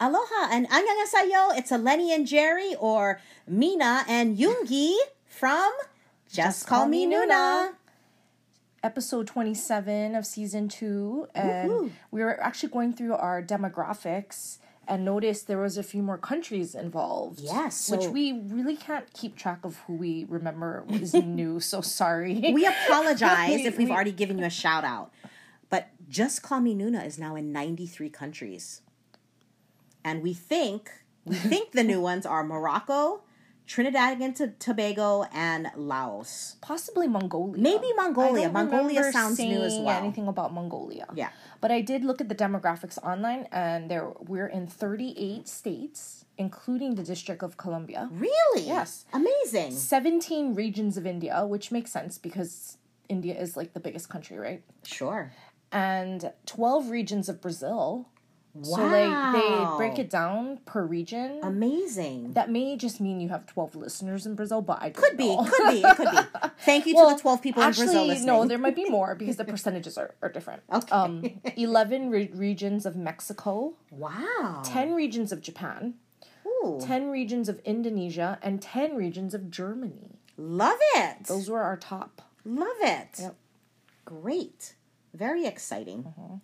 Aloha and annyeonghaseyo. It's Eleni and Jerry or Mina and Yoongi from Just, Call, Me Nuna. Episode 27 of season two. And Woohoo. we were actually going through our demographics and noticed there was a few more countries involved. Yes, which we really can't keep track of who we remember is new. So sorry. We apologize We- if we've we- already given you a shout out. But Just Call Me Nuna is now in 93 countries. And we think we think the new ones are Morocco, Trinidad and Tobago, and Laos. possibly Mongolia. Maybe Mongolia. I don't Mongolia sounds new as well. Anything about Mongolia? Yeah. But I did look at the demographics online, and there we're in 38 states, including the District of Columbia. Really? Yes. Amazing. 17 regions of India, which makes sense because India is like the biggest country, right? Sure. And 12 regions of Brazil. Wow. So like they break it down per region. Amazing. that may just mean you have 12 listeners in Brazil, but I don't could be. know. Could be. It could be. Thank you to the 12 people actually, in Brazil listening. no, there might be more because the percentages are, are different. Okay. Um, 11 re- regions of Mexico, wow. 10 regions of Japan, Ooh. 10 regions of Indonesia, and 10 regions of Germany. Love it. Those were our top. Love it. Yep. Great. Very exciting. Mm-hmm.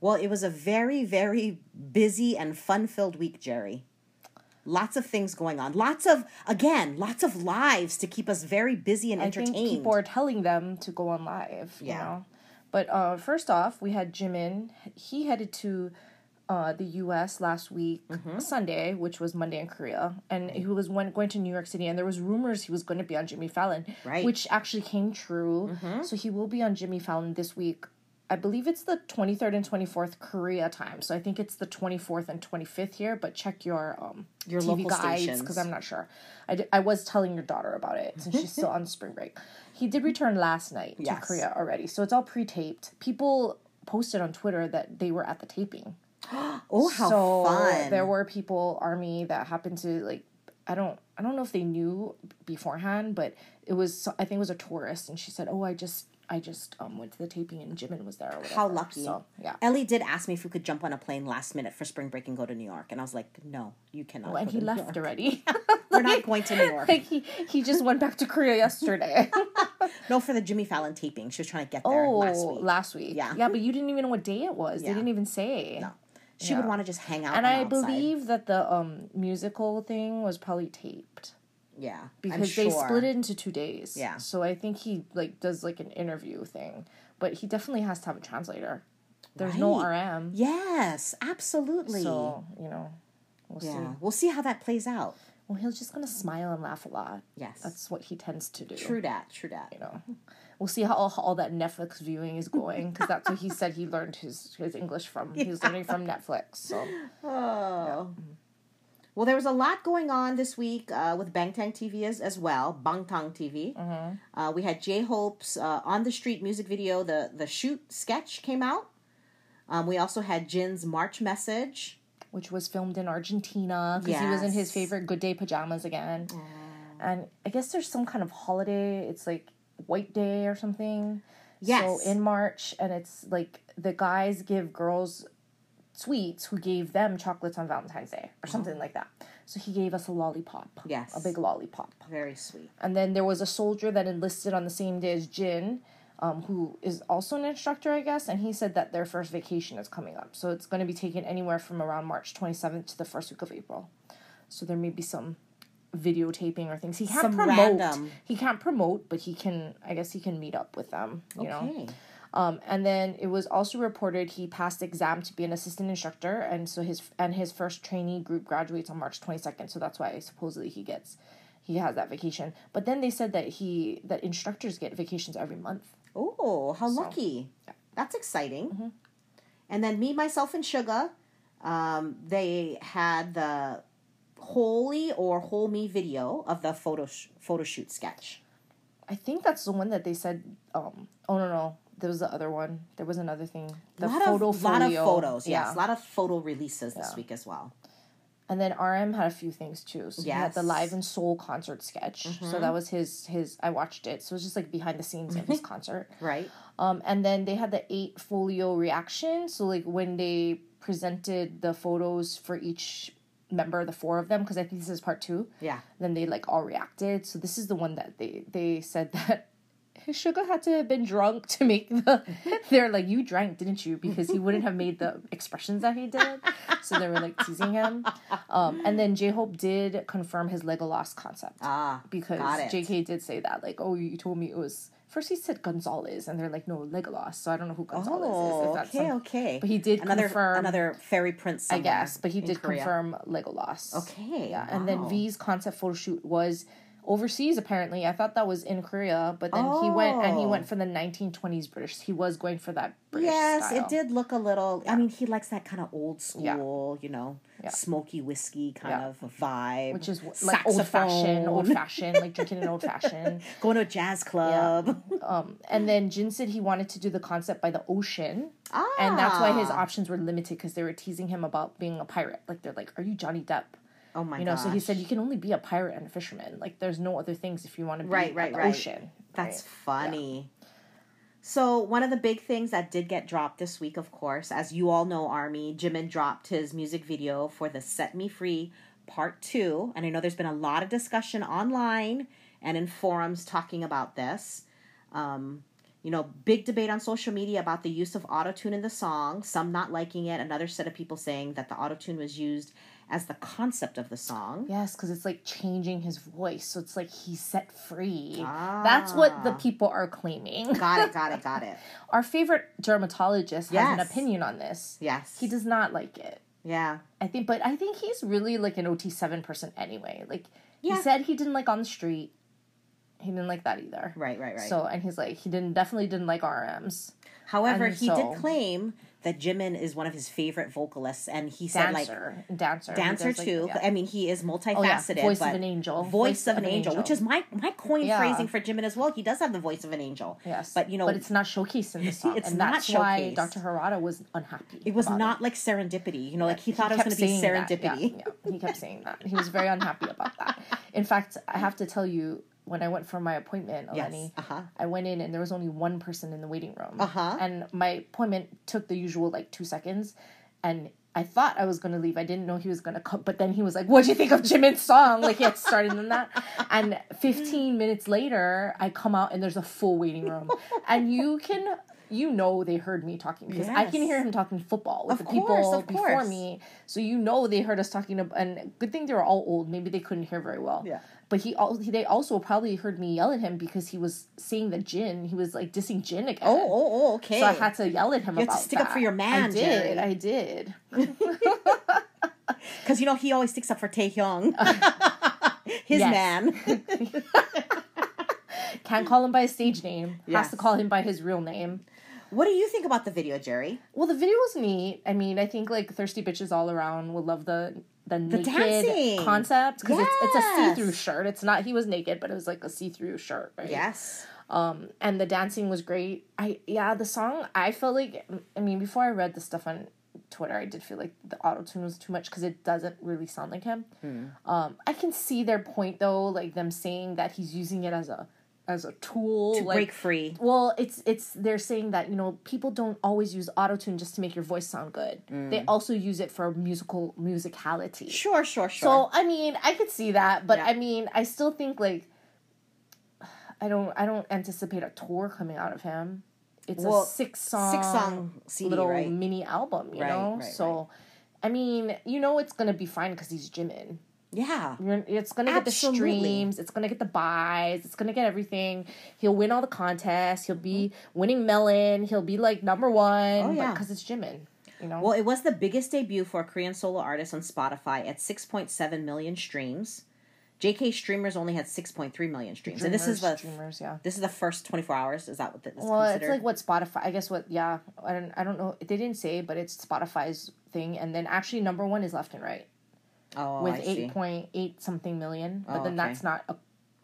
Well, it was a very, very busy and fun filled week, Jerry. Lots of things going on. Lots of, again, lots of lives to keep us very busy and I entertained. think people are telling them to go on live, you Yeah. know. But uh, first off, we had Jimin. He headed to uh, the U.S. last week, Mm-hmm. Sunday, which was Monday in Korea, and he was went, going to New York City, and there was rumors he was going to be on Jimmy Fallon, Right. Mm-hmm. which actually came true. So he will be on Jimmy Fallon this week. I believe it's the 23rd and 24th Korea time. So I think it's the 24th and 25th here, but check your um Your TV local guides because I'm not sure. I, was telling your daughter about it since she's still on spring break. He did return last night to Yes. Korea already, so it's all pre-taped. People posted on Twitter that they were at the taping. oh, how so fun. there were people army that happened to like I don't I don't know if they knew beforehand, but it was I think it was a tourist, and she said, "Oh, I just I just um went to the taping and Jimin was there." Whatever. How lucky. So yeah. Ellie did ask me if we could jump on a plane last minute for spring break and go to New York. And I was like, no, you cannot. and go he left already. We're not going to New York. like he he just went back to Korea yesterday. No, for the Jimmy Fallon taping. She was trying to get there oh, last week. last week. Yeah. yeah, but you didn't even know what day it was. They didn't even say. No. She would Yeah. want to just hang out. And I outside. believe that the um musical thing was probably taped yeah, because they split it into two days. Yeah. So I think he like does like an interview thing, but he definitely has to have a translator. There's no RM, Yes, absolutely. so you know, we'll yeah, see. we'll see how that plays out. Well, he's just gonna smile and laugh a lot. Yes, That's what he tends to do. true that. True that. You know, we'll see how all, how all that Netflix viewing is going because that's what he said he learned his his English from. He was learning from Netflix. So Oh. Well, there was a lot going on this week uh, with Bangtan TV as, as well. Bangtan TV. Mm-hmm. Uh, we had J Hope's uh, on the street music video. The the shoot sketch came out. Um, we also had Jin's March message. which was filmed in Argentina because he was in his favorite Good Day pajamas again. And I guess there's some kind of holiday. It's like White Day or something. Yes. So in March, and it's like the guys give girls sweets who gave them chocolates on Valentine's Day or something like that. So he gave us a lollipop. Yes. A big lollipop. Very sweet. And then there was a soldier that enlisted on the same day as Jin, um, who is also an instructor, I guess, and he said that their first vacation is coming up. So it's going to be taken anywhere from around March 27th to the first week of April. So there may be some videotaping or things. He can't Some promote. random- He can't promote, but he can, I guess he can meet up with them, you know. Um, and then it was also reported he passed exam to be an assistant instructor, and so his and his first trainee group graduates on March twenty second. So that's why supposedly he gets he has that vacation. But then they said that he that instructors get vacations every month. Oh, how lucky. That's exciting. Mm-hmm. And then me, myself, and Suga, um, they had the Wholly or Whole Me video of the photo sh- photo shoot sketch. I think that's the one that they said. Um, oh no no, there was the other one. There was another thing. The A lot photo of, lot of photos, yes. Yeah. A lot of photo releases this Yeah. week as well. And then RM had a few things too. So he had the Mm-hmm. live and Soul concert sketch. So that was his his. I watched it. So it was just like behind the scenes of his concert. Right? Um, and then they had the eight folio reaction. So like when they presented the photos for each member, the four of them, because I think this is part two. Yeah. Then they like all reacted. So this is the one that they they said that His Suga had to have been drunk to make the. They're like, you drank, didn't you? Because he wouldn't have made the expressions that he did. So they were like teasing him. Um, and then J Hope did confirm his Legolas concept Ah, because got it. JK did say that, like, oh, you told me it was. First he said Gonzalez, and they're like, no, Legolas. So I don't know who Gonzalez is. Oh, If that's okay, some- okay. But he did another confirm- another fairy prince. I guess, but he did Korea. confirm Legolas. Okay, Yeah, and then. V's concept photo shoot was overseas apparently. I thought that was in Korea, but then he went and he Oh. went for the 1920s British. He was going for that British Yes, style. it did look a little. I mean, he likes that kind of old Yeah. school, you know, Yeah. smoky whiskey kind Yeah. of vibe, Which is like old fashioned, Saxophone. old fashioned, like drinking an old fashioned. Going to a jazz club. Um, and then Jin said he wanted to do the concept by the ocean, Ah, and that's why his options were limited because they were teasing him about being a pirate. Like they're like, "Are you Johnny Depp?" Oh my You know, so he said you can only be a pirate and a fisherman. Like there's no other things if you want to be Right, at right, the right. ocean. That's right? funny. So one of the big things that did get dropped this week, of course, as you all know, Army Jimin dropped his music video for the "Set Me Free" Part Two, and I know there's been a lot of discussion online and in forums talking about this. Um, you know, big debate on social media about the use of autotune in the song. Some not liking it. Another set of people saying that the autotune was used as the concept of the song. Yes, because it's like changing his voice, so it's like he's set free. That's what the Ah. people are claiming. Got it. Got it. Got it. Our favorite dermatologist has an opinion on this. Yes. He does not like it. Yeah. I think, but I think he's really like an OT seven person anyway. Like Yeah. he said, he didn't like on the street. He didn't like that either. Right. Right. Right. So, and he's like, he didn't definitely didn't like RMs. However, And he so- did claim that Jimin is one of his favorite vocalists, and he said like Dancer, dancer, He dancer like, too. yeah. I mean, he is multifaceted. Oh, yeah. Voice of an angel. Voice, of, an, angel, which is my my coin Yeah. phrasing for Jimin as well. He does have the voice of an angel. Yes, but you know, but it's not showcased in the song, It's and not that's why showcased. Dr. Harada was unhappy. it was not like serendipity. You know, like he thought it was going to be that. serendipity. Yeah, he kept saying that. He was very unhappy about that. In fact, I have to tell you, when I went for my appointment, Yes. Eleni, Uh-huh. I went in and there was only one person in the waiting room. Uh-huh. And my appointment took the usual like two seconds, and I thought I was gonna leave. I didn't know he was gonna come, but then he was like, What do you think of Jimin's song?" Like he had started in that, and 15 minutes later, I come out and there's a full waiting room, and you can. You know they heard me talking because I can hear him talking football with Of the people course, of before me. So you know they heard us talking about, and good thing they were all old. Maybe they couldn't hear very well. Yeah. But he, al- they also probably heard me yell at him because he was saying the Jin. He was like dissing Jin again. Oh, oh, oh, okay. So I had to yell at him You have to about stick up for your man, I did. Jerry. I did. Because you know he always sticks up for Taehyung, his man. Can't call him by his stage name. Has to call him by his real name. What do you think about the video, Jerry? Well, the video was neat. I mean, I think like thirsty bitches all around will love the the, naked dancing. concept because it's it's a see through shirt. It's not he was naked, but it was like a see through shirt, right? Yes. um and the dancing was great i yeah the song i felt like i mean before i read the stuff on twitter i did feel like the auto tune was too much because it doesn't really sound like him Hmm. um i can see their point though like them saying that he's using it as a as a tool To like break free. well it's it's they're saying that you know people don't always use auto-tune just to make your voice sound good mm. they also use it for musical musicality Sure, sure, sure. so I mean, I could see that, but Yeah. I mean, I still think like I don't I don't anticipate a tour coming out of him. It's Well, a six song six song CD, little right? mini album, you Right, know. right, so I mean, you know, it's gonna be fine because he's Jimin. Yeah. You're, it's gonna get the streams. It's gonna get the buys. It's gonna get everything. He'll win all the contests. He'll be winning Melon. He'll be like number one. Mm-hmm. Oh, yeah. because it's Jimin. You know. Well, it was the biggest debut for a Korean solo artist on Spotify at 6.7 million streams. JK streamers only had 6.3 million streams, and this is the Dreamers, yeah. this is the first 24 hours. Is that what this is Well, considered? it's like what Spotify. I guess what. Yeah, I don't. I don't know. They didn't say, but it's Spotify's thing. And then actually, number one is Left and Right oh, with eight point eight something million. But Oh, then okay. that's not a.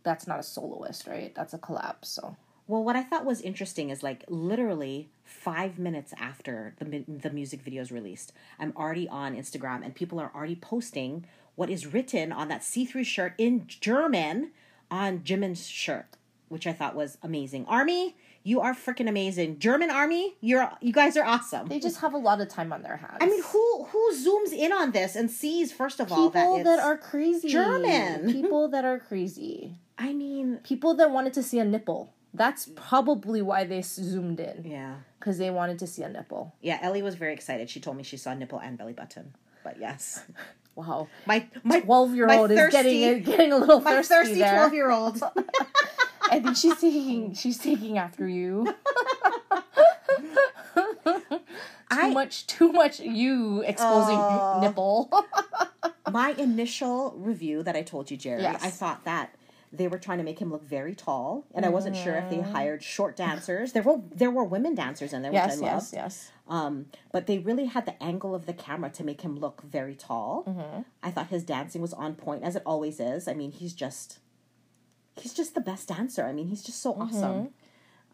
That's not a soloist, right? That's a collab. So Well, what I thought was interesting is like literally five minutes after the the music video is released, I'm already on Instagram and people are already posting what is written on that see through shirt in German on Jimin's shirt, which I thought was amazing. Army, You are freaking amazing. German army, you're you guys are awesome. They just have a lot of time on their hands. I mean, who who zooms in on this and sees first of all that people that are crazy. German. People that are crazy. I mean, People that wanted to see a nipple. That's probably why they zoomed in yeah, because they wanted to see a nipple. yeah. Ellie was very excited. She told me she saw nipple and belly button. But yes, Wow, my my twelve year old is getting getting a little my thirsty, thirsty twelve year old. I think she's taking she's taking after you. too I- much, too much. You exposing Oh. nipple. my initial review that I told you, Jerry, Yes. I thought that they were trying to make him look very tall, and I wasn't sure if they hired short dancers. There were there were women dancers in there, which yes, I loved. yes, yes. Um, but they really had the angle of the camera to make him look very tall. Mm-hmm. I thought his dancing was on point, as it always is. I mean, he's just he's just the best dancer. I mean, he's just so Mm-hmm. awesome.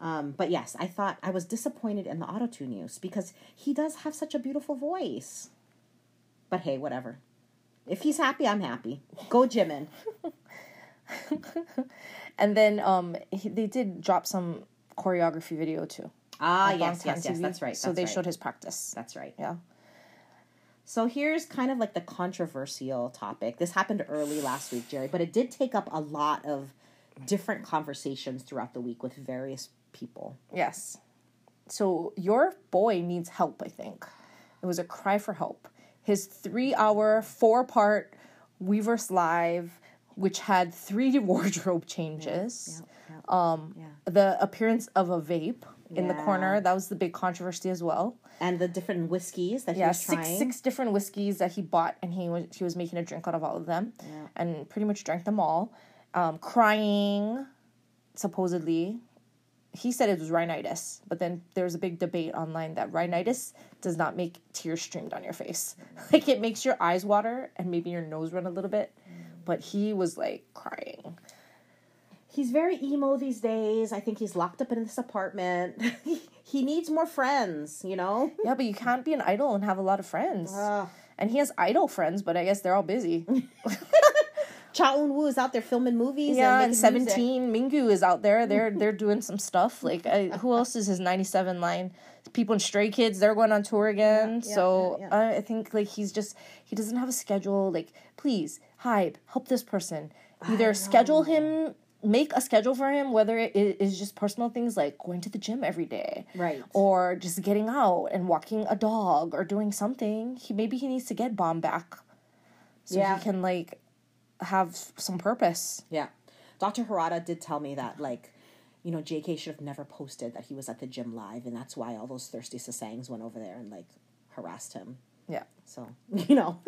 Um, but yes, I thought I was disappointed in the auto tune use because he does have such a beautiful voice. But hey, whatever. If he's happy, I'm happy. Go Jimin. And then um, he, they did drop some choreography video too. Ah, yes, yes, yes. That's right. So they right. showed his practice. That's right. Yeah. So here's kind of like the controversial topic. This happened early last week, Jerry, but it did take up a lot of different conversations throughout the week with various people. Yes. So your boy needs help, I think. It was a cry for help. His three hour, four part Weverse Live, which had three wardrobe changes. Um, Yeah. The appearance of a vape in the corner, that was the big controversy as well. And the different whiskeys that he Yeah, was six trying. six different whiskeys that he bought, and he was he was making a drink out of all of them, and pretty much drank them all. Um, crying, supposedly, he said it was rhinitis, but then there was a big debate online that rhinitis does not make tears stream down your face. Like it makes your eyes water and maybe your nose run a little bit, but he was like crying. He's very emo these days. I think he's locked up in this apartment. he needs more friends, you know? Yeah, but you can't be an idol and have a lot of friends. Ugh. and he has idol friends, but I guess they're all busy. Cha Eun Woo is out there filming movies. Yeah, and and making music. seventeen Mingyu is out there. They're they're doing some stuff. Like I, who else is his ninety seven line? People in Stray Kids, they're going on tour again. yeah, so yeah, yeah. I I think like he's just he doesn't have a schedule. Like please, hype, help this person. Either schedule him, make a schedule for him, whether it is just personal things like going to the gym every day, Right. or just getting out and walking a dog or doing something. He maybe he needs to get bomb back, so Yeah. he can like have some purpose. Yeah. Dr. Harada did tell me that, like, you know, JK should have never posted that he was at the gym live, and that's why all those thirsty sasaengs went over there and, like, harassed him. Yeah. So, you know.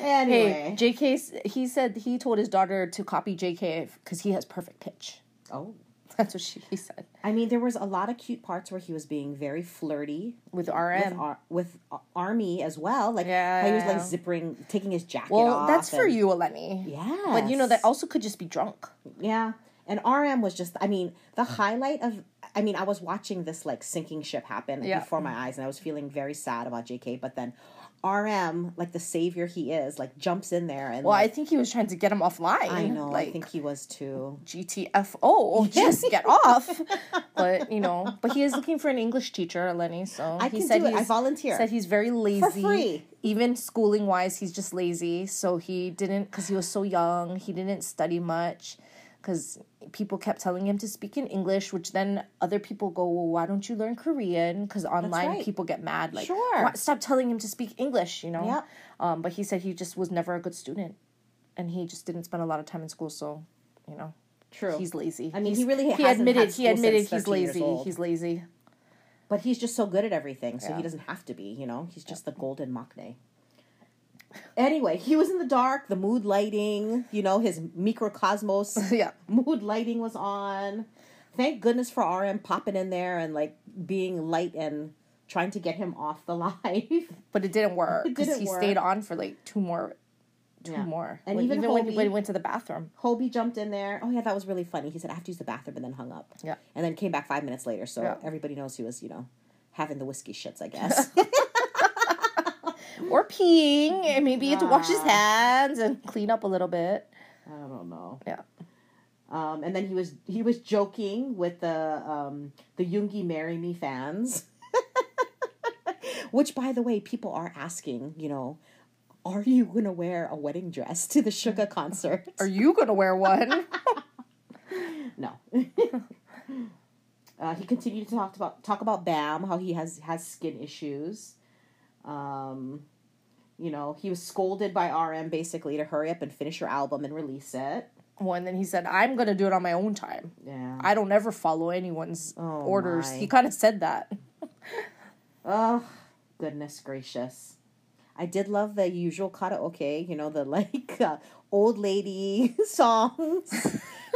anyway. Hey, JK, he said he told his daughter to copy JK because he has perfect pitch. oh. That's what she he said. I mean, there was a lot of cute parts where he was being very flirty With with, RM. Ar- with Army as well. Like, Yeah, he was, like, zipping, taking his jacket Well, that's for you, Eleni. Yeah. But you know, that also could just be drunk. Yeah. And RM was just, I mean, the highlight of, I mean, I was watching this like sinking ship happen Yeah. before my eyes and I was feeling very sad about JK, but then RM, like the savior he is, like jumps in there and Well, I think he was trying to get him offline. I know, Like, I think he was too. GTFO, just get off. But, you know, but he is looking for an English teacher, Lenny. So I he can said do it. I he's- volunteer. Said he's very lazy. free. Even schooling wise, he's just lazy. So he didn't, because he was so young, he didn't study much. Because people kept telling him to speak in English, which then other people go, well, why don't you learn Korean? Because online right. people get mad. Like, Sure. "Why- stop telling him to speak English, you know? Yep. Um, but he said he just was never a good student. And he just didn't spend a lot of time in school. So, you know, True. he's lazy. I mean, He's- he really he admitted he admitted he's lazy. He's lazy. but he's just so good at everything, so Yeah. he doesn't have to be, you know? He's just the golden maknae. Anyway, he was in the dark, the mood lighting, you know, his Mikrokosmos yeah. mood lighting was on. Thank goodness for RM popping in there and like being light and trying to get him off the live. But it didn't work because he work. stayed on for like two more, two Yeah. more, And When- even when, Hobi- when he went to the bathroom. Hobi jumped in there. Oh yeah, that was really funny. He said I have to use the bathroom and then hung up. Yeah. And then came back five minutes later, so Yeah. everybody knows he was, you know, having the whiskey shits, I guess. Or peeing, and maybe he had to wash his Ah. hands and clean up a little bit. I don't know. Yeah. Um, and then he was he was joking with the um, the Yoongi Marry Me fans, which by the way, people are asking, you know, are you gonna wear a wedding dress to the Suga concert? Are you gonna wear one? no. uh, he continued to talk about talk about Bam, how he has has skin issues. Um, you know, he was scolded by RM basically to hurry up and finish your album and release it. well, and then he said, "I'm gonna do it on my own time. Yeah. I don't ever follow anyone's Oh, orders." my. He kind of said that. Oh, goodness gracious. I did love the usual karaoke, you know, the like uh, old lady songs.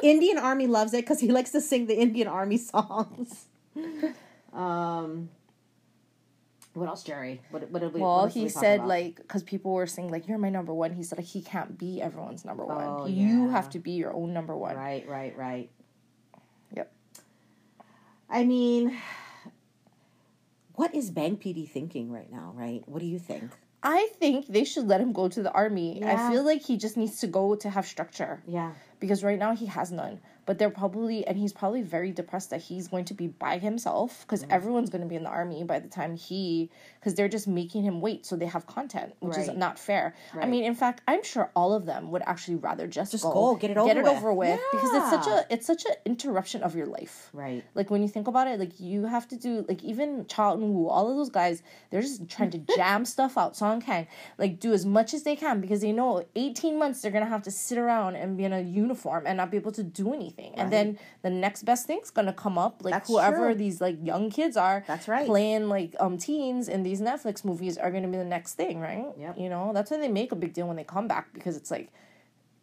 Indian Army loves it because he likes to sing the Indian Army songs. Um, what else, Jerry? What, what did we? Well, he we said about? like because people were saying like you're my number one. He said like he can't be everyone's number one. Oh, you have to be your own number one. Right, right, right. Yep. I mean, what is Bang PD thinking right now, right? What do you think? I think they should let him go to the army. Yeah. I feel like he just needs to go to have structure Yeah. because right now he has none. But they're probably and he's probably very depressed that he's going to be by himself because Mm. everyone's going to be in the army by the time he because they're just making him wait so they have content, which is not fair. I mean, in fact, I'm sure all of them would actually rather just, Just go, go, get it over get it with. over with because it's such a it's such an interruption of your life. Right. Like when you think about it, like you have to do like even Cha Eun Woo, all of those guys, they're just trying to jam stuff out. Song Kang, like do as much as they can because they know eighteen months they're gonna have to sit around and be in a uniform and not be able to do anything. And then the next best thing's gonna come up, like That's whoever true. these like young kids are. That's right. Playing like um teens in these Netflix movies are gonna be the next thing, right? Yep. You know that's why they make a big deal when they come back because it's like.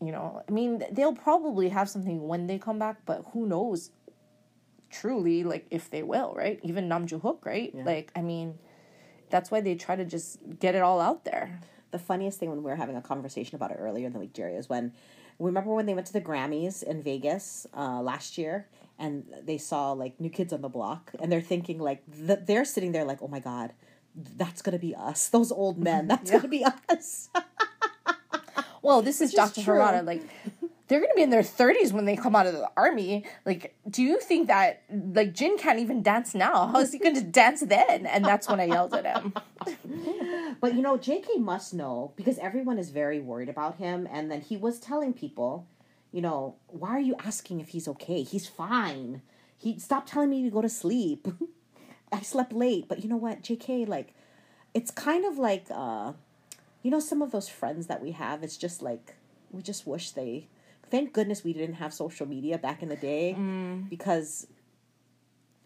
You know, I mean, they'll probably have something when they come back, but who knows truly like if they will right even Nam Joo-hyuk right like i mean that's why they try to just get it all out there the funniest thing when we were having a conversation about it earlier in the week, Jerry, is when remember when they went to the Grammys in Vegas uh, last year and they saw like New Kids on the Block and they're thinking like th- they're sitting there like, oh my god, that's gonna be us. Those old men, that's gonna be us. well this is dr harada like they're gonna be in their 30s when they come out of the army like do you think that like jin can't even dance now how is he gonna dance then and that's when i yelled at him but you know, JK must know because everyone is very worried about him. And then he was telling people, you know, why are you asking if he's okay? He's fine. He stopped telling me to go to sleep. I slept late, but you know what, JK, like, it's kind of like, uh, you know, some of those friends that we have. It's just like we just wish they. Thank goodness we didn't have social media back in the day, mm. because,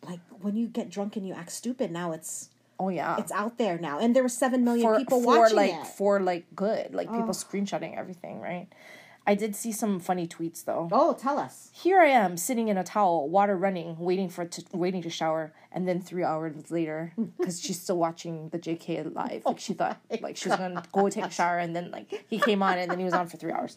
like, when you get drunk and you act stupid, now it's oh yeah. it's out there now, and there were seven million for, people for watching like it. for like good. Like people screenshotting everything right i did see some funny tweets though oh, tell us. Here I am sitting in a towel, water running, waiting for to waiting to shower, and then three hours later, because she's still watching the JK live, like she thought like she was gonna go take a shower, and then like he came on, and then he was on for three hours,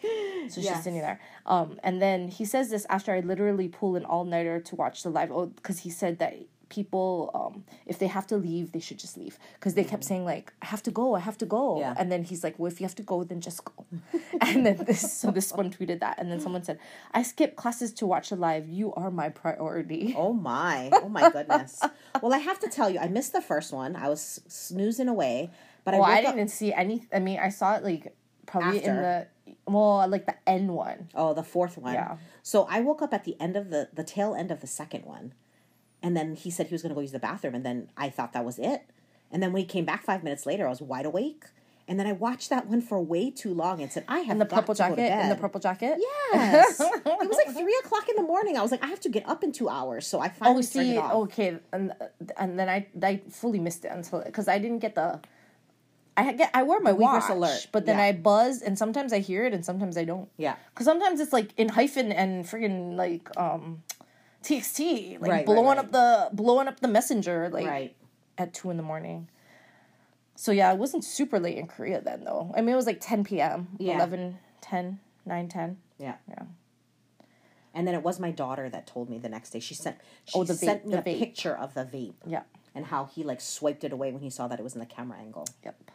so she's Yes. sitting there. Um, and then he says this after I literally pull an all nighter to watch the live, oh, because he said that people um if they have to leave they should just leave because they kept saying like i have to go i have to go Yeah. and then he's like well if you have to go then just go and then this so this one tweeted that and then someone said i skipped classes to watch the live you are my priority Oh my, oh my goodness. well, I have to tell you, I missed the first one. I was snoozing away, but well I i woke up. didn't see any i mean i saw it like probably in the well like the end one Oh, the fourth one. Yeah. So I woke up at the end of the the tail end of the second one, and then he said he was going to go use the bathroom, and then I thought that was it. And then when he came back five minutes later, I was wide awake, and then I watched that one for way too long and said, "I have in the purple jacket in the purple jacket Yes, it was like three o'clock in the morning. I was like, I have to get up in two hours, so I finally Oh, turned see, it off. okay, and and then I I fully missed it until because I didn't get the. I get I wear my watch, alert, but then yeah. I buzz, and sometimes I hear it, and sometimes I don't. Yeah. because sometimes it's like ENHYPEN and friggin' like um, TXT, like Right, right, blowing right. up the blowing up the messenger like Right. at two in the morning. So yeah, it wasn't super late in Korea then though. I mean, it was like ten p.m. Yeah. 11, 10, 9, 10. Yeah. Yeah. And then it was my daughter that told me the next day. She sent she Oh, the sent me the a vape. picture of the vape Yeah. and how he like swiped it away when he saw that it was in the camera angle. Yep.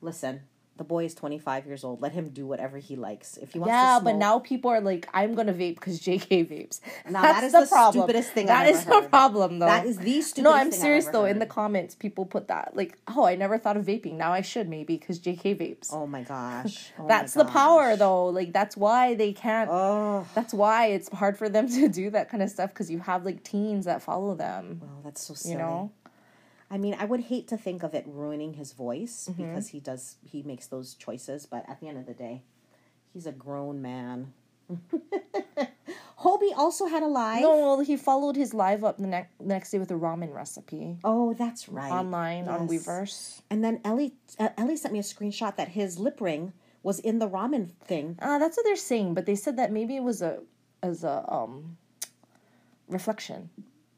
Listen, The boy is 25 years old. Let him do whatever he likes. If he wants Yeah, to but now people are like, I'm gonna vape because JK vapes. Now, That's that is the, the problem. stupidest thing That I've is the problem, though. That is the stupidest No, I'm serious though. In the comments, people put that like, "Oh, I never thought of vaping. Now I should maybe because JK vapes." Oh my gosh. Oh my that's the power, though. Like that's why they can't. Oh, That's why it's hard for them to do that kind of stuff because you have like teens that follow them. well, that's so silly. You know. I mean, I would hate to think of it ruining his voice Mm-hmm. because he does he makes those choices, but at the end of the day, he's a grown man. Hobi also had a live. No, well, he followed his live up the next next day with a ramen recipe Oh, that's right. online on Weverse. And then Ellie uh, Ellie sent me a screenshot that his lip ring was in the ramen thing. Uh, that's what they're saying, but they said that maybe it was a as a um reflection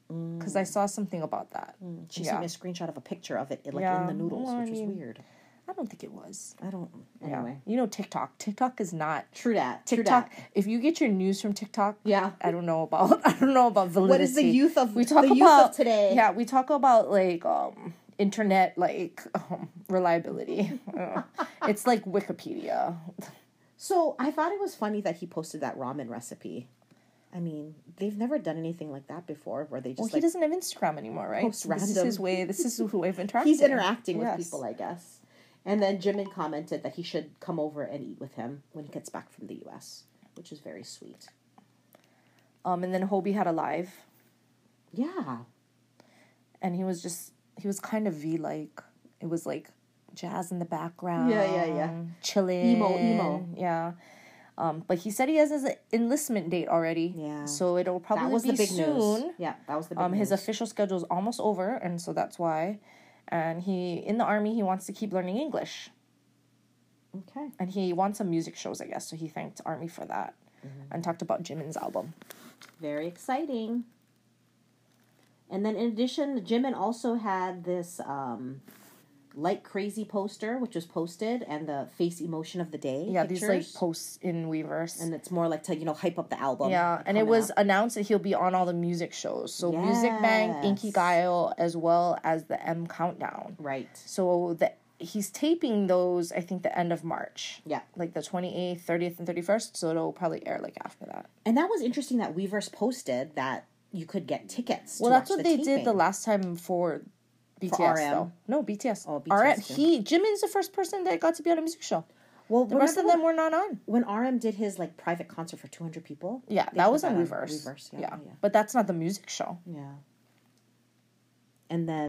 because I saw something about that. She Yeah. sent me a screenshot of a picture of it, like Yeah, in the noodles, well, I which mean- is weird. I don't think it was. I don't. Yeah. Anyway, You know TikTok. TikTok is not true that. True TikTok. that. If you get your news from TikTok, Yeah. I don't know about. I don't know about validity. What is the youth of we talk the about of today? Yeah, we talk about like um internet like um, reliability. It's like Wikipedia. So I thought it was funny that he posted that ramen recipe. I mean, they've never done anything like that before, where they just Well, he like doesn't have Instagram anymore, right? Post This is his way. This is his way of interacting. he's interacting with Yes. people, I guess. And then Jimin commented that he should come over and eat with him when he gets back from the U.S., which is very sweet. Um, and then Hobi had a live, Yeah, and he was just he was kind of V like. It was like jazz in the background. Yeah, yeah, yeah. Chilling. Emo, emo. Yeah. Um, but he said he has his enlistment date already. Yeah. So it'll probably that was be the big soon. news. Yeah, that was the big Um, his news. official schedule is almost over, and so that's why. And he in the army, he wants to keep learning English, okay. and he wants some music shows, I guess. So he thanked Army for that, Mm-hmm. and talked about Jimin's album. Very exciting. And then in addition, Jimin also had this um, like crazy poster, which was posted, and the face emotion of the day. Yeah, these like posts in Weverse. and it's more like to you know hype up the album. yeah, and it was up. announced that he'll be on all the music shows. So Music Bank, Inky Yes. Gaio, as well as the M Countdown. right. So the he's taping those, I think, the end of March. Yeah, Like the 28th, 30th, and 31st. So it'll probably air like after that. and that was interesting that Weverse posted that you could get tickets. Well, that's what the they did the last time for BTS, RM. though. No, BTS. Oh, BTS RM. too. He, Jimin's the first person that got to be on a music show. Well, The rest of them were not on. when RM did his like private concert for two hundred people. Yeah, that was on Weverse. Weverse, yeah, yeah. yeah. But that's not the music show. Yeah. And then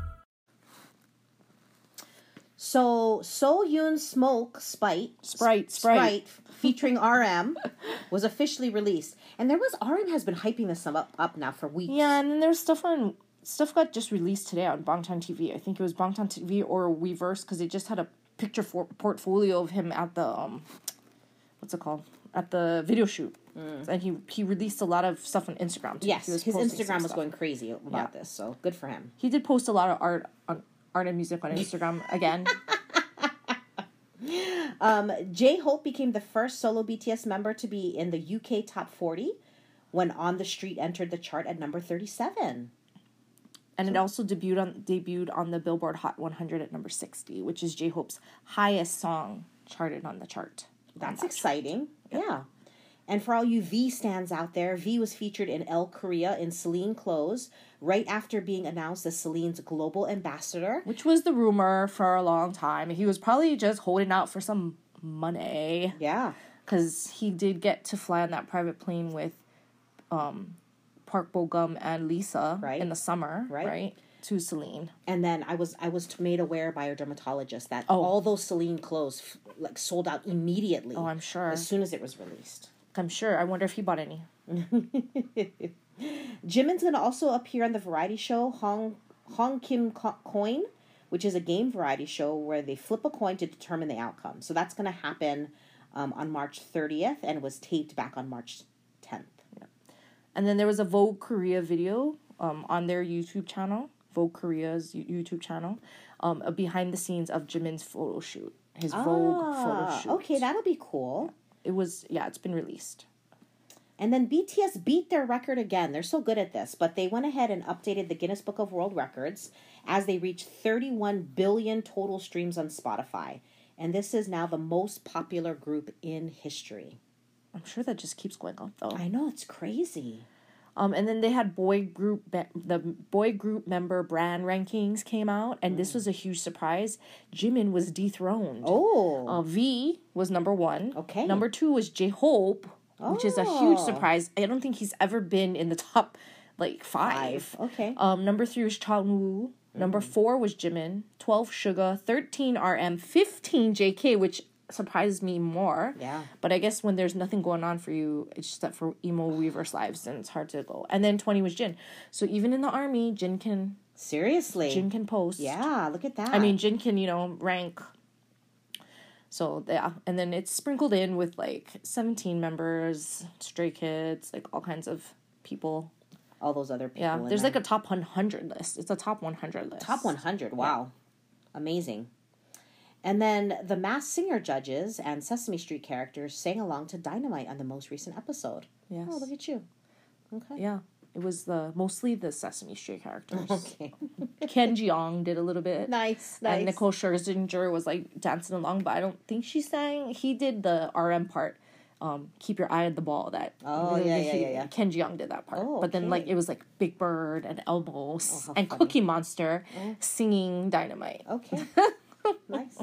So So Yoon Smoke Spite Sprite, Sprite. Sprite featuring RM was officially released, and there was RM has been hyping this up up now for weeks. Yeah, and then there's stuff on stuff got just released today on Bangtan TV. I think it was Bangtan TV or Weverse because they just had a picture for portfolio of him at the um, what's it called at the video shoot, and he he released a lot of stuff on Instagram. Too. Mm. Yes, his Instagram was stuff. going crazy about Yeah. this, so good for him. He did post a lot of art on art and music on Instagram again. Um, J Hope became the first solo BTS member to be in the UK top 40 when On the Street entered the chart at number 37. And it also debuted on debuted on the Billboard Hot 100 at number 60, which is J Hope's highest song charted on the chart. That's exciting. Yeah. And for all you V stands out there, V was featured in Elle Korea in Celine clothes right after being announced as Celine's global ambassador. Which was the rumor for a long time. He was probably just holding out for some money Yeah. because he did get to fly on that private plane with um, Park Bo Gum and Lisa Right. in the summer, Right. right. To Celine. And then I was I was made aware by a dermatologist that Oh. all those Celine clothes f- like sold out immediately. Oh, I'm sure. As soon as it was released. I'm sure. I wonder if he bought any. Jimin's going to also appear on the variety show Hong Hong Kim Co- Coin, which is a game variety show where they flip a coin to determine the outcome. So that's going to happen um, on March 30th and was taped back on March 10th. And then there was a Vogue Korea video um, on their YouTube channel, Vogue Korea's YouTube channel, um, a behind the scenes of Jimin's photo shoot, his Vogue photo Ah, shoot. okay, that'll be cool. It was yeah, it's been released. And then BTS beat their record again. They're so good at this, but they went ahead and updated the Guinness Book of World Records as they reached 31 billion total streams on Spotify. And this is now the most popular group in history. I'm sure that just keeps going up though. I know, it's crazy. Um, and then they had boy group be- the boy group member brand rankings came out, and this was a huge surprise. Jimin was dethroned. Oh, Uh, v was number one. Okay. Number two was J Hope, which is a huge Oh. surprise. I don't think he's ever been in the top like five. five. Okay. Um, number three was Cha Eun Woo. Number four was Jimin. Twelve Suga. Thirteen RM. Fifteen JK, which surprised me more. Yeah. But I guess when there's nothing going on for you, it's just that for emo Weverse lives, then it's hard to go. And then twenty was Jin. So even in the army, Jin can Seriously. Jin can post. yeah, look at that. I mean, Jin can, you know, rank. So yeah, and then it's sprinkled in with like seventeen members, stray kids, like all kinds of people. all those other people. Yeah, there's there. like a top one hundred list. It's a top one hundred list. Top 100. Wow. Amazing. And then the Mass Singer judges and Sesame Street characters sang along to Dynamite on the most recent episode. Yes. Oh, look at you. Okay. Yeah, it was the mostly the Sesame Street characters. Okay. Ken Jeong did a little bit. nice. Nice. And Nicole Scherzinger was like dancing along, but I don't think she sang. He did the RM part. Um, keep your eye on the ball. That Oh, yeah, yeah, he- yeah, yeah. Ken Jeong did that part. Oh, But then like it was like Big Bird and Elbows how and funny. Oh. Cookie Monster singing Dynamite. Okay. nice.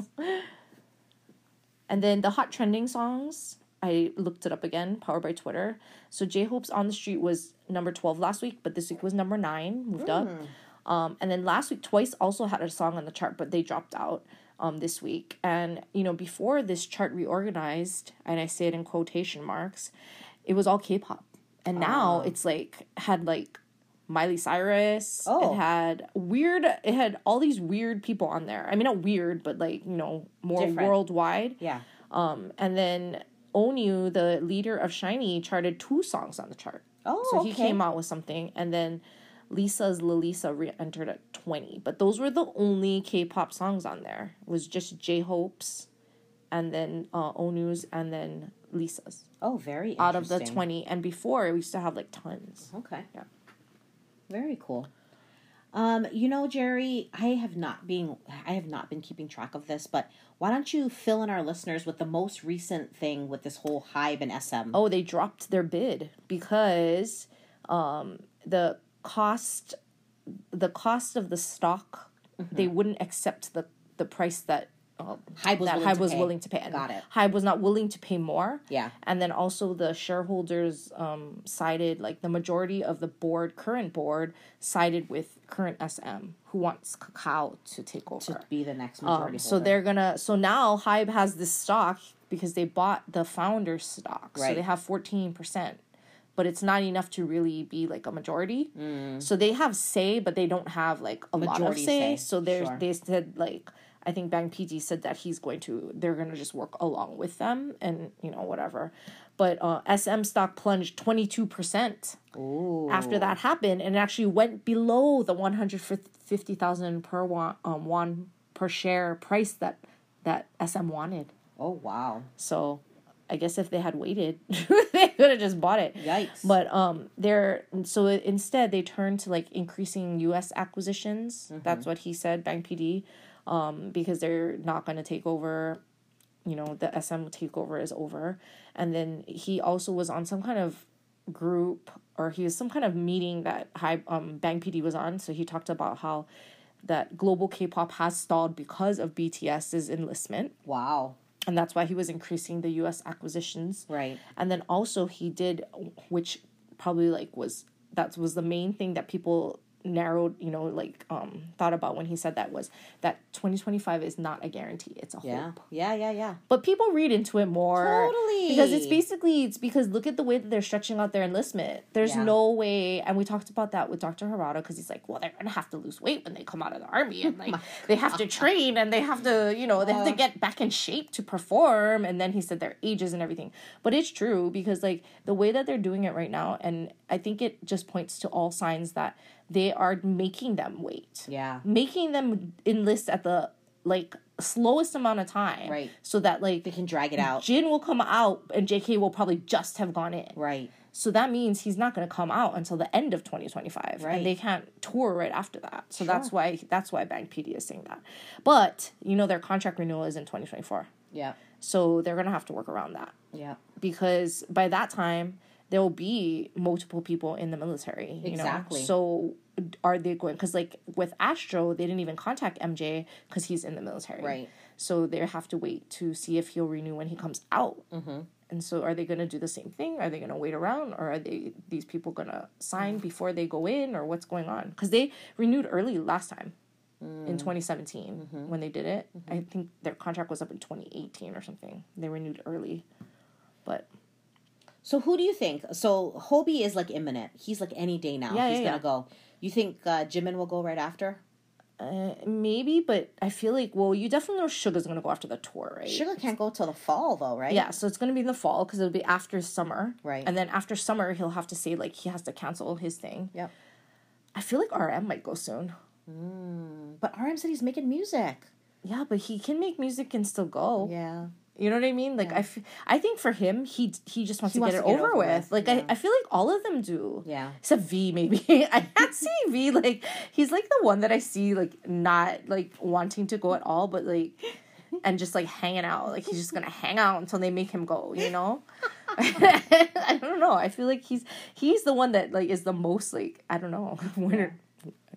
And then the hot trending songs, I looked it up again, powered by Twitter. So J Hope's On the Street was number 12 last week, but this week was number 9, moved up. Um, and then last week, Twice also had a song on the chart, but they dropped out um, this week. And, you know, before this chart reorganized, and I say it in quotation marks, it was all K pop. And now it's like, had like Miley Cyrus. Oh. It had weird, it had all these weird people on there. I mean, not weird, but like, you know, more Different. worldwide. Yeah. Um, and then Onew, the leader of SHINee, charted two songs on the chart. Oh, so he okay. came out with something, and then Lisa's Lalisa re-entered at twenty. But those were the only K-pop songs on there. It was just J Hope's, and then uh, Onew's, and then Lisa's Oh, very out of the twenty. And before we used to have like tons. Okay. Yeah. Very cool. Um, you know, Jerry, I have not been I have not been keeping track of this, but why don't you fill in our listeners with the most recent thing with this whole Hybe and SM? Oh, they dropped their bid because um, the cost the cost of the stock they wouldn't accept the the price that uh, Hybe was that willing Hybe to was pay. willing to pay. And Got it. Hybe was not willing to pay more. Yeah. And then also the shareholders um, sided, like the majority of the board, current board, sided with current SM, who wants Kakao to take over. to be the next majority Um, so holder. they're gonna. So now Hybe has this stock because they bought the founder's stock. Right. So they have fourteen percent, but it's not enough to really be like a majority. So they have say, but they don't have like a lot of say. say, So they sure. they said like. I think Bang PD said that he's going to, they're going to just work along with them and, you know, whatever. But uh, SM stock plunged 22% after that happened and actually went below the 150,000 per won, um, won per share price that that SM wanted. Oh wow. So I guess if they had waited, they could have just bought it. Yikes. But um, they're so instead they turned to like increasing U.S. acquisitions. That's what he said, Bang PD, um, because they're not going to take over. You know, the SM takeover is over, and then he also was on some kind of group or he was some kind of meeting that high um Bang PD was on. So he talked about how that global K-pop has stalled because of BTS's enlistment Wow. and that's why he was increasing the US acquisitions. Right. And then also he did which probably like was that was the main thing that people narrowed, you know, like um thought about when he said that was that 2025 is not a guarantee. It's a Yeah. hope. Yeah, yeah, yeah. But people read into it more. Totally. Because it's basically it's because look at the way that they're stretching out their enlistment. There's Yeah. no way and we talked about that with Dr. Harada because he's like, well, they're gonna have to lose weight when they come out of the army and like they have to train and they have to, you know, they have to get back in shape to perform. And then he said their ages and everything. But it's true because like the way that they're doing it right now, and I think it just points to all signs that they are making them wait Yeah. making them enlist at the like slowest amount of time Right. so that like They can drag it out. Jin will come out and JK will probably just have gone in. Right. So that means he's not going to come out until the end of 2025 Right. and they can't tour right after that. So that's why that's why Bang PD is saying that. But, you know their contract renewal is in 2024. Yeah. So they're going to have to work around that Yeah. because by that time there will be multiple people in the military. You Exactly. Know? So are they going? Because like with Astro, they didn't even contact MJ because he's in the military. Right. So they have to wait to see if he'll renew when he comes out. Mm-hmm. And so, are they going to do the same thing? Are they going to wait around, or are they these people going to sign before they go in, or what's going on? Because they renewed early last time. In mm. 2017, mm-hmm. when they did it, I mm-hmm. think their contract was up in 2018 or something. They renewed early, So who do you think? So Hobi is like imminent. He's like any day now. Yeah, He's yeah, gonna yeah. go. You think uh, Jimin will go right after? Uh, maybe, but I feel like well, you definitely know Suga's gonna go after the tour, right? Sugar can't go till the fall though, right? Yeah, so it's gonna be in the fall because it'll be after summer, Right. And then after summer, he'll have to say like he has to cancel his thing. Yep. I feel like RM might go soon. But RM said he's making music. Yeah, but he can make music and still go. Yeah. You know what I mean? Like I, f- I think for him, he he just wants He to wants get it to get it over, over with. with, Like yeah. I, I feel like all of them do. Yeah. Except V, maybe I can't see V. Like he's like the one that I see like not like wanting to go at all, but like and just like hanging out. Like he's just gonna hang out until they make him go. You know. I don't know. I feel like he's he's the one that like is the most like I don't know when.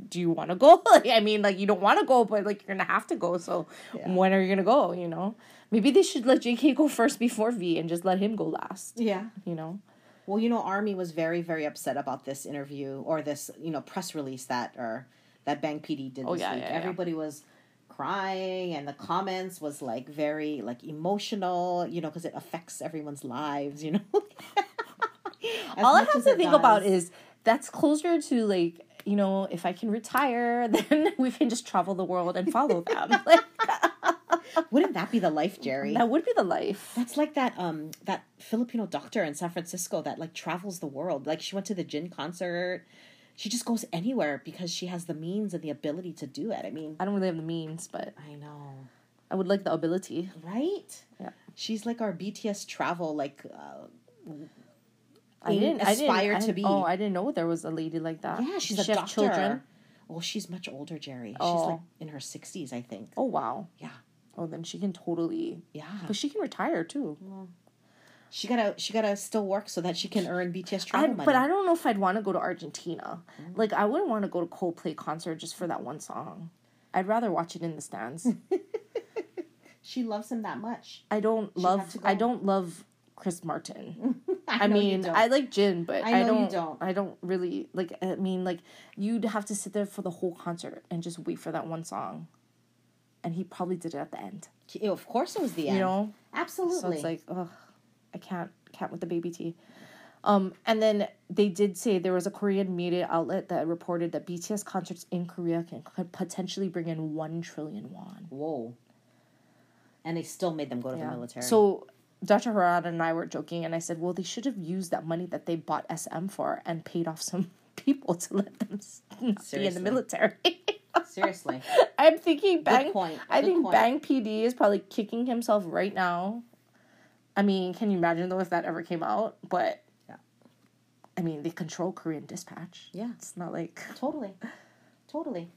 Do you want to go? Like, I mean, like you don't want to go, but like you're gonna have to go. So when are you gonna go? You know, maybe they should let JK go first before V and just let him go last. Yeah. You know, Well, you know, Army was very, very upset about this interview or this, you know, press release that or that Bang PD did oh, this Oh, yeah, week. yeah, yeah. Everybody was crying, and the comments was like very like emotional, you know, because it affects everyone's lives, you know. All I have to think about is that's closer to like you know if I can retire, then we can just travel the world and follow them. like wouldn't that be the life, Jerry? that would be the life. That's like that um that Filipino doctor in San Francisco that like travels the world. Like she went to the Jin concert. She just goes anywhere because she has the means and the ability to do it. I mean, I don't really have the means, but I know. I would like the ability. Right? Yeah. She's like our BTS travel like uh, I didn't I didn't- aspire I to be. Oh, I didn't know there was a lady like that. yeah, she's Does a she doctor. children. Well, she's much older, Jerry. Oh. She's like in her 60s, I think. Oh wow. Yeah. Oh, then she can totally. Yeah. But she can retire too. She got to she got to still work so that she can earn BTS I, travel money. but I don't know if I'd want to go to Argentina. Mm. Like I wouldn't want to go to Coldplay concert just for that one song. I'd rather watch it in the stands. she loves him that much. I don't have love. I don't love Chris Martin. I, you mean. I like Jin, but I I, don't, don't. I don't really like. I mean, like you'd have to sit there for the whole concert and just wait for that one song, and he probably did it at the end. He- Of course it was the end. You know, Absolutely. so it's like, ugh, I can't, can't with the baby tea. Um, and then they did say there was a Korean media outlet that reported that BTS concerts in Korea can could potentially bring in one trillion won. Whoa. And they still made them go to the military. So Dr. Harada and I were joking, and I said, well, they should have used that money that they bought SM for and paid off some people to let them s- not be in the military. seriously. I'm thinking Bang. point. I think point. Bang PD is probably kicking himself right now. I mean, can you imagine though if that ever came out? But Yeah. I mean, they control Korean Dispatch. Yeah. it's not like Totally. Totally.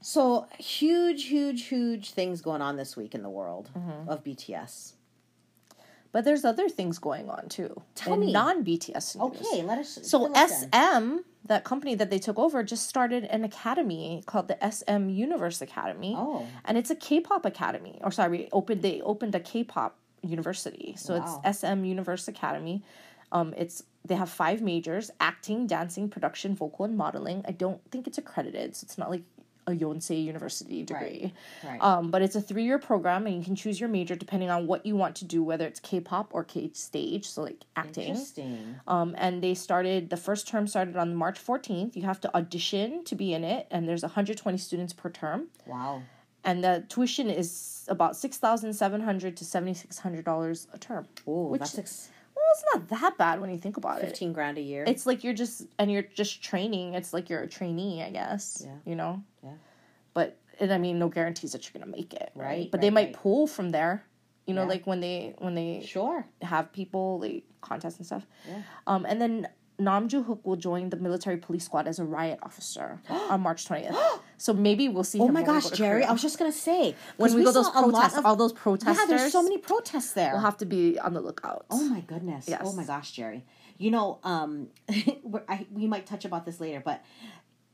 So huge, huge, huge things going on this week in the world Mm-hmm. of BTS. But there's other things going on too. Tell me. Non BTS news. Okay, let us. So us in. SM, that company that they took over, just started an academy called the SM Universe Academy. Oh. And it's a K-pop academy. Or sorry, opened they opened a K-pop university. So Wow. it's SM Universe Academy. Um, it's they have five majors: acting, dancing, production, vocal, and modeling. I don't think it's accredited, so it's not like a Yonsei University degree. right. Um, but it's a three-year program, and you can choose your major depending on what you want to do, whether it's K-pop or K-stage, so like acting. Interesting. Um, and they started the first term started on March 14th. You have to audition to be in it, and there's 120 students per term. Wow. And the tuition is about six thousand seven hundred to seventy six hundred dollars a term. Oh, Which- that's ex- It's not that bad when you think about it. fifteen grand a year. It's like you're just and you're just training. It's like you're a trainee, I guess. Yeah. You know. Yeah. But and I mean, no guarantees that you're gonna make it, right? Right, But they might right. pull from there. You know, Yeah. like when they when they sure. have people like contests and stuff. Yeah. Um, and then Nam Joo-hyuk will join the military police squad as a riot officer on March twentieth. so maybe we'll see. Oh my we gosh, Jerry! I was just gonna say when 'cause we, go those saw a lot protests, of- all those protesters. Yeah, there's so many protests there. We'll have to be on the lookout. Oh my goodness. Yes. Oh my gosh, Jerry. You know, um we're- I, we might touch about this later, but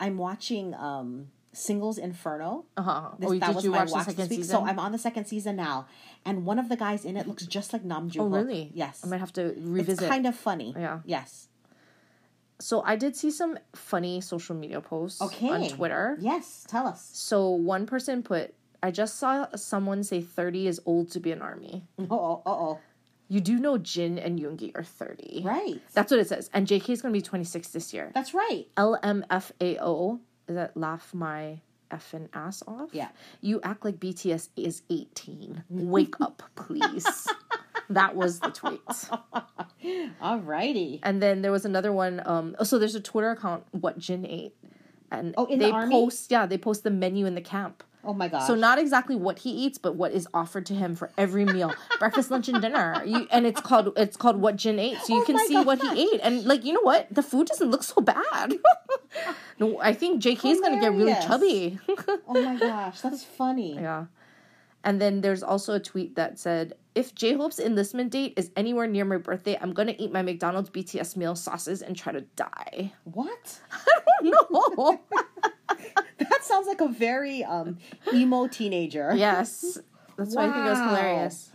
I'm watching um Singles Inferno. Uh-huh. Oh, that did was you my watch the second this week. season? So I'm on the second season now, and one of the guys in it looks just like Nam Joo. oh, really? Yes. I might have to revisit. it's kind of funny. Yeah. Yes. So I did see some funny social media posts Okay. on Twitter. Yes. Tell us. So one person put, "I just saw someone say 30 is old to be an army. Oh. Uh oh. You do know Jin and Yoongi are 30. Right. That's what it says. And JK is going to be 26 this year. That's right. LMFAO, is that laugh my effing ass off? Yeah. You act like BTS is 18. Wake up, please. that was the tweet. Alrighty. And then there was another one. Um, oh, so there's a Twitter account, What Jin Ate. And Oh, in the they army? post, yeah, they post the menu in the camp. Oh my gosh. So not exactly what he eats, but what is offered to him for every meal, breakfast, lunch, and dinner. You, and it's called it's called what Jin ate, so you Oh can see what he ate. And like you know what, the food doesn't look so bad. no, I think JK is gonna get really chubby. Oh my gosh, that's funny. yeah. And then there's also a tweet that said, "If J Hope's enlistment date is anywhere near my birthday, I'm gonna eat my McDonald's BTS meal sauces and try to die." What? no. That sounds like a very um emo teenager. yes, that's why I think it was Wow. hilarious.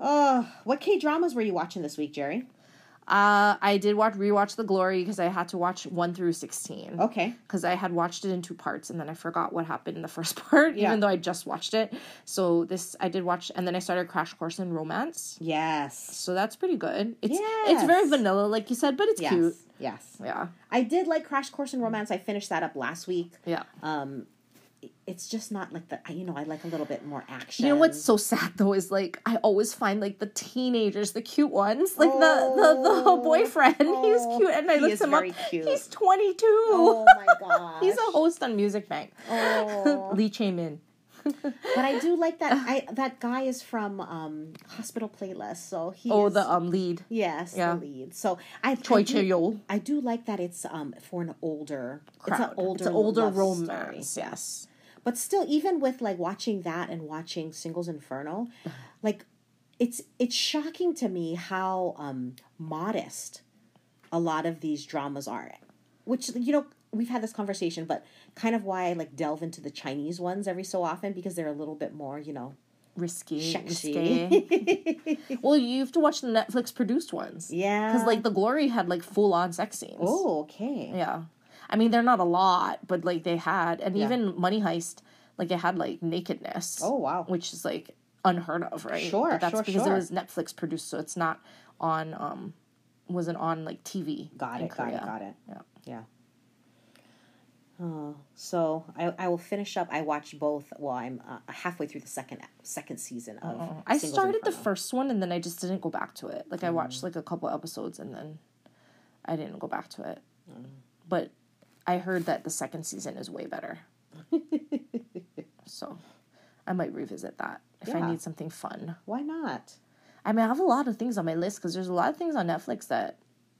Oh, what K dramas were you watching this week, Jerry? Uh, I did watch rewatch The Glory because I had to watch one through sixteen. Okay. Because I had watched it in two parts and then I forgot what happened in the first part, Yeah. even though I just watched it. So this I did watch, and then I started Crash Course in Romance. Yes. So that's pretty good. It's it's very vanilla, like you said, but it's Yes. cute. Yes. Yeah, I did like Crash Course in Romance. I finished that up last week. yeah. Um it's just not like the you know, I like a little bit more action. You know what's so sad though is like I always find like the teenagers, the cute ones, like the the, the boyfriend. he's Oh, cute, and I he looked him up. cute. He's twenty two. Oh my gosh. he's a host on Music Bank. Oh. Lee Chae-min. but I do like that I that guy is from um Hospital Playlist, so he Oh, is, the um lead. Yes, Yeah. the lead. So I Choi do- Chae-yol. I do like that it's um for an older crowd. It's an older, it's an older romance. story. Yes. But still, even with like watching that and watching Singles Inferno, like it's it's shocking to me how um modest a lot of these dramas are. Which you know we've had this conversation, but kind of why I like delve into the Chinese ones every so often because they're a little bit more you know Risky. risque. well, you have to watch the Netflix produced ones. yeah. Because like the Glory had like full on sex scenes. oh okay Yeah. I mean, they're not a lot, but like they had, and Yeah. even Money Heist, like it had like nakedness. Oh, wow. Which is like unheard of, right? Sure, But that's sure, because sure. it was Netflix produced, so it's not on, um, wasn't on like TV. Got it, got it, got it. Yeah. Yeah. Oh, so I, I will finish up. I watched both. Well, I'm uh, halfway through the second second season of. Oh, I started the first one and then I just didn't go back to it. Like I Mm. watched like a couple episodes and then I didn't go back to it. Mm. But I heard that the second season is way better. so I might revisit that if I need something fun. Why not? I mean, I have a lot of things on my list because there's a lot of things on Netflix that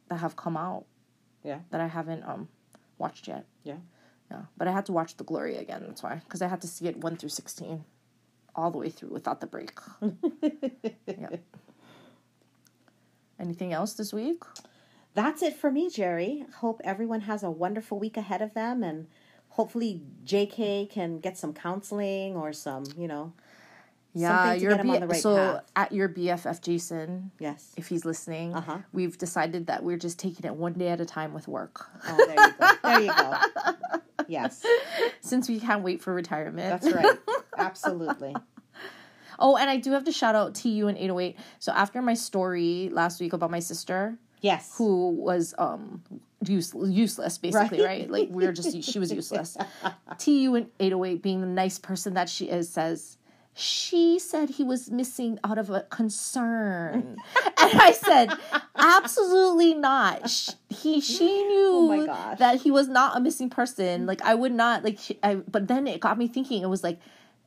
that have come out Yeah. that I haven't um watched yet. Yeah. Yeah, but I had to watch The Glory again. That's why, because I had to see it one through sixteen, all the way through without the break. yeah. Anything else this week? That's it for me, Jerry. Hope everyone has a wonderful week ahead of them, and hopefully JK can get some counseling or some, you know, Yeah, your B- the right so path. at your BFF Jason, Yes. if he's listening, Uh-huh. we've decided that we're just taking it one day at a time with work. Oh, there you go. There you go. Yes, Since we can't wait for retirement. that's right. Absolutely. Oh, and I do have to shout out to you and 808. So after my story last week about my sister, Yes. who was um use, useless basically Right. right, like we are just she was useless tu and 808 being the nice person that she is says she said he was missing out of a concern and i said absolutely not Sh- he she knew Oh that he was not a missing person like i would not like she, I, but then it got me thinking it was like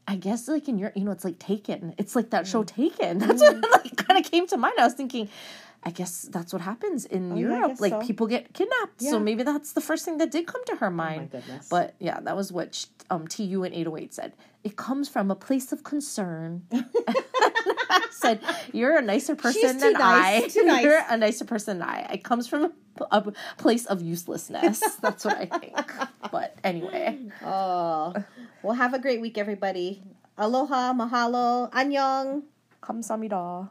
I guess like in your you know it's like Taken. It's like that Mm. show Taken. That's what like kind of came to mind. I was thinking, I guess that's what happens in oh, Europe. Like so. people get kidnapped. Yeah. So maybe that's the first thing that did come to her oh, mind. Oh, but yeah, that was what she, um, TU and 808 said. It comes from a place of concern. Said, "You're a nicer person than nice, I. Nice. You're a nicer person than I. It comes from a, place of uselessness. That's what I think. but anyway, oh, well, have a great week, everybody. Aloha, mahalo, annyeong, kamsamida.